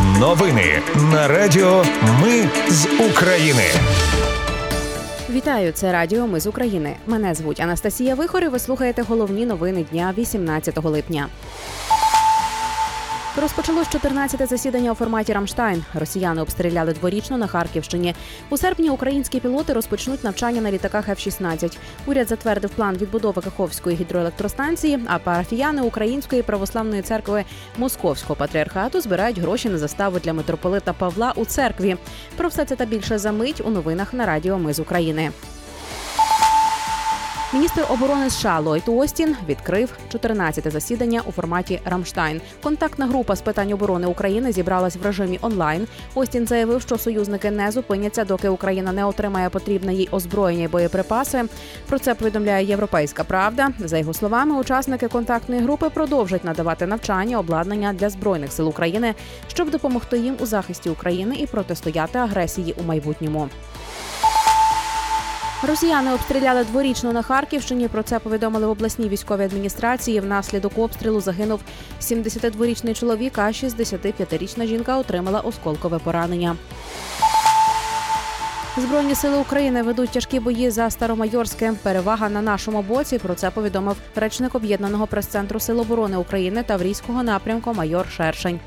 Новини на Радіо Ми з України. Вітаю, це Радіо Ми з України. Мене звуть Анастасія Вихор і Ви слухаєте головні новини дня 18 липня. Розпочалось 14-те засідання у форматі Рамштайн. Росіяни обстріляли дворічно на Харківщині. У серпні українські пілоти розпочнуть навчання на літаках F-16. Уряд затвердив план відбудови Каховської гідроелектростанції. А парафіяни Української православної церкви Московського патріархату збирають гроші на заставу для митрополита Павла у церкві. Про все це та більше за мить у новинах на Радіо Ми з України. Міністр оборони США Ллойд Остін відкрив 14-те засідання у форматі Рамштайн. Контактна група з питань оборони України зібралась в режимі онлайн. Остін заявив, що союзники не зупиняться, доки Україна не отримає потрібне їй озброєння і боєприпаси. Про це повідомляє Європейська Правда. За його словами, учасники контактної групи продовжать надавати навчання, обладнання для збройних сил України, щоб допомогти їм у захисті України і протистояти агресії у майбутньому. Росіяни обстріляли дворічно на Харківщині. Про це повідомили в обласній військовій адміністрації. Внаслідок обстрілу загинув 72-річний чоловік, а 65-річна жінка отримала осколкове поранення. Збройні сили України ведуть тяжкі бої за Старомайорське. Перевага на нашому боці. Про це повідомив речник об'єднаного прес-центру Сил оборони України Таврійського напрямку майор Шершень.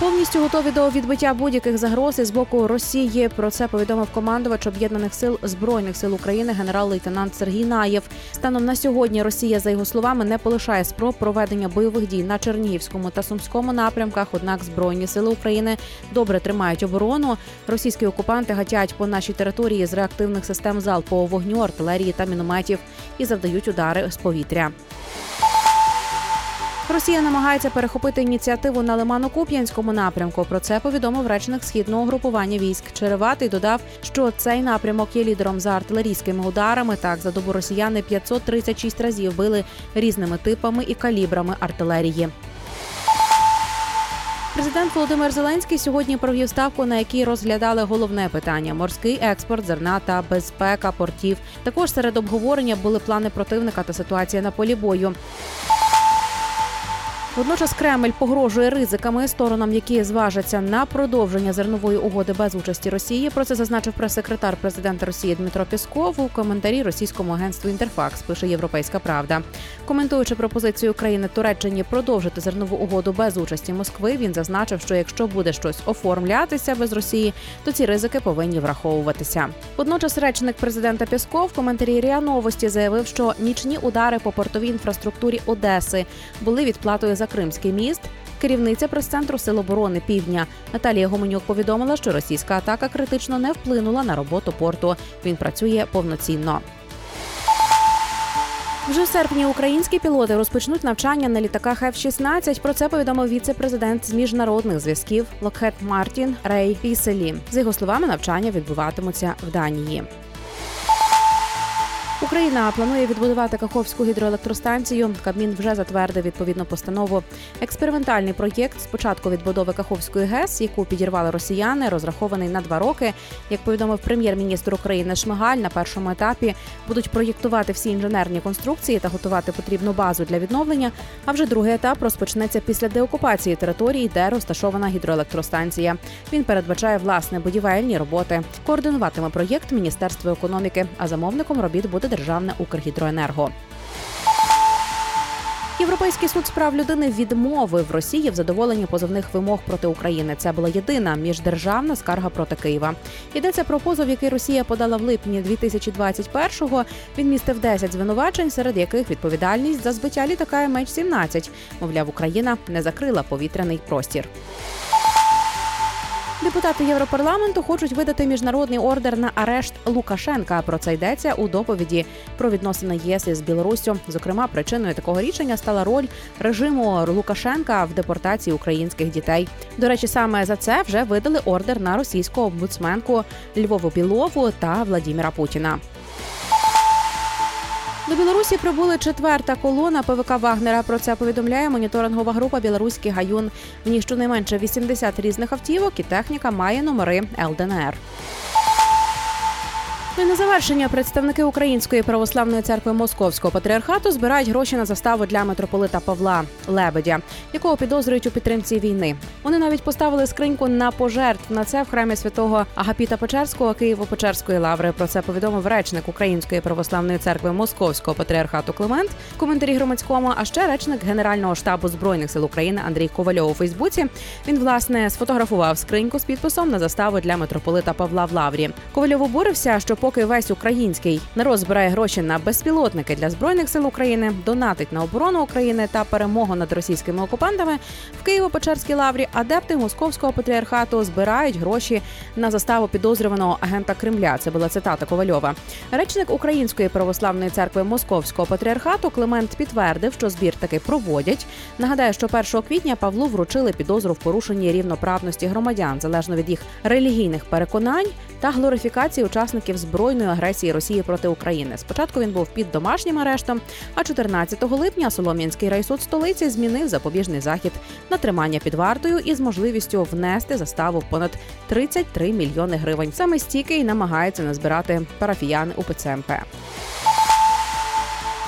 Повністю готові до відбиття будь-яких загроз із боку Росії. Про це повідомив командувач об'єднаних сил збройних сил України генерал-лейтенант Сергій Наєв. Станом на сьогодні Росія, за його словами, не полишає спроб проведення бойових дій на Чернігівському та Сумському напрямках. Однак збройні сили України добре тримають оборону. Російські окупанти гатять по нашій території з реактивних систем залпового вогню, артилерії та мінометів і завдають удари з повітря. Росія намагається перехопити ініціативу на Лимано-Куп'янському напрямку. Про це повідомив речник східного групування військ Череватий. Додав, що цей напрямок є лідером за артилерійськими ударами. Так за добу росіяни 536 разів били різними типами і калібрами артилерії. Президент Володимир Зеленський сьогодні провів ставку, на якій розглядали головне питання: морський експорт, зерна та безпека портів. Також серед обговорення були плани противника та ситуація на полі бою. Водночас Кремль погрожує ризиками сторонам, які зважаться на продовження зернової угоди без участі Росії. Про це зазначив прес-секретар президента Росії Дмитро Пісков у коментарі російському агентству Інтерфакс. Пише Європейська Правда. Коментуючи пропозицію країни Туреччині продовжити зернову угоду без участі Москви, він зазначив, що якщо буде щось оформлятися без Росії, то ці ризики повинні враховуватися. Водночас, речник президента Пісков в коментарі Ріа Новості заявив, що нічні удари по портовій інфраструктурі Одеси були відплатою за за Кримський міст. Керівниця прес-центру Сил оборони Півдня Наталія Гоменюк повідомила, що російська атака критично не вплинула на роботу порту. Він працює повноцінно. Вже в серпні українські пілоти розпочнуть навчання на літаках F-16. Про це повідомив віце-президент з міжнародних зв'язків Локхед Мартін Рей Піселі. За його словами, навчання відбуватимуться в Данії. Україна планує відбудувати Каховську гідроелектростанцію. Кабмін вже затвердив відповідну постанову. Експериментальний проєкт спочатку відбудови Каховської ГЕС, яку підірвали росіяни, розрахований на два роки. Як повідомив прем'єр-міністр України Шмигаль, на першому етапі будуть проєктувати всі інженерні конструкції та готувати потрібну базу для відновлення. А вже другий етап розпочнеться після деокупації території, де розташована гідроелектростанція. Він передбачає власне будівельні роботи. Координуватиме проєкт Міністерство економіки, а замовником робіт буде державне Укргідроенерго. Європейський суд з прав людини відмовив Росії в задоволенні позовних вимог проти України. Це була єдина міждержавна скарга проти Києва. Йдеться про позов, який Росія подала в липні 2021-го. Він містив 10 звинувачень, серед яких відповідальність за збиття літака МН-17. Мовляв, Україна не закрила повітряний простір. Депутати Європарламенту хочуть видати міжнародний ордер на арешт Лукашенка. Про це йдеться у доповіді про відносини ЄС із Білоруссю. Зокрема, причиною такого рішення стала роль режиму Лукашенка в депортації українських дітей. До речі, саме за це вже видали ордер на російську омбудсменку Львову Білову та Владіміра Путіна. До Білорусі прибули четверта колона ПВК Вагнера. Про це повідомляє моніторингова група Білоруський гаюн. В ній щонайменше 80 різних автівок і техніка має номери ЛДНР. Ну і на завершення представники Української православної церкви Московського патріархату збирають гроші на заставу для митрополита Павла Лебедя, якого підозрюють у підтримці війни. Вони навіть поставили скриньку на пожертв на це в храмі святого Агапіта Печерського Києво-Печерської лаври. Про це повідомив речник Української православної церкви Московського патріархату Климент в коментарі громадському. А ще речник Генерального штабу збройних сил України Андрій Ковальов у Фейсбуці. Він власне сфотографував скриньку з підписом на заставу для митрополита Павла в Лаврі. Ковальов обурився, що поки весь український народ збирає гроші на безпілотники для збройних сил України, донатить на оборону України та перемогу над російськими окупантами в Києво-Печерській лаврі, адепти московського патріархату збирають гроші на заставу підозрюваного агента Кремля. Це була цитата Ковальова. Речник Української православної церкви Московського патріархату Климент підтвердив, що збір таки проводять. Нагадаю, що 1 квітня Павлу вручили підозру в порушенні рівноправності громадян залежно від їх релігійних переконань та глорифікації учасників збройної агресії Росії проти України. Спочатку він був під домашнім арештом, а 14 липня Солом'янський райсуд столиці змінив запобіжний захід на тримання під вартою із можливістю внести заставу в понад 33 мільйони гривень. Саме стільки й намагається назбирати парафіяни УПЦ МП.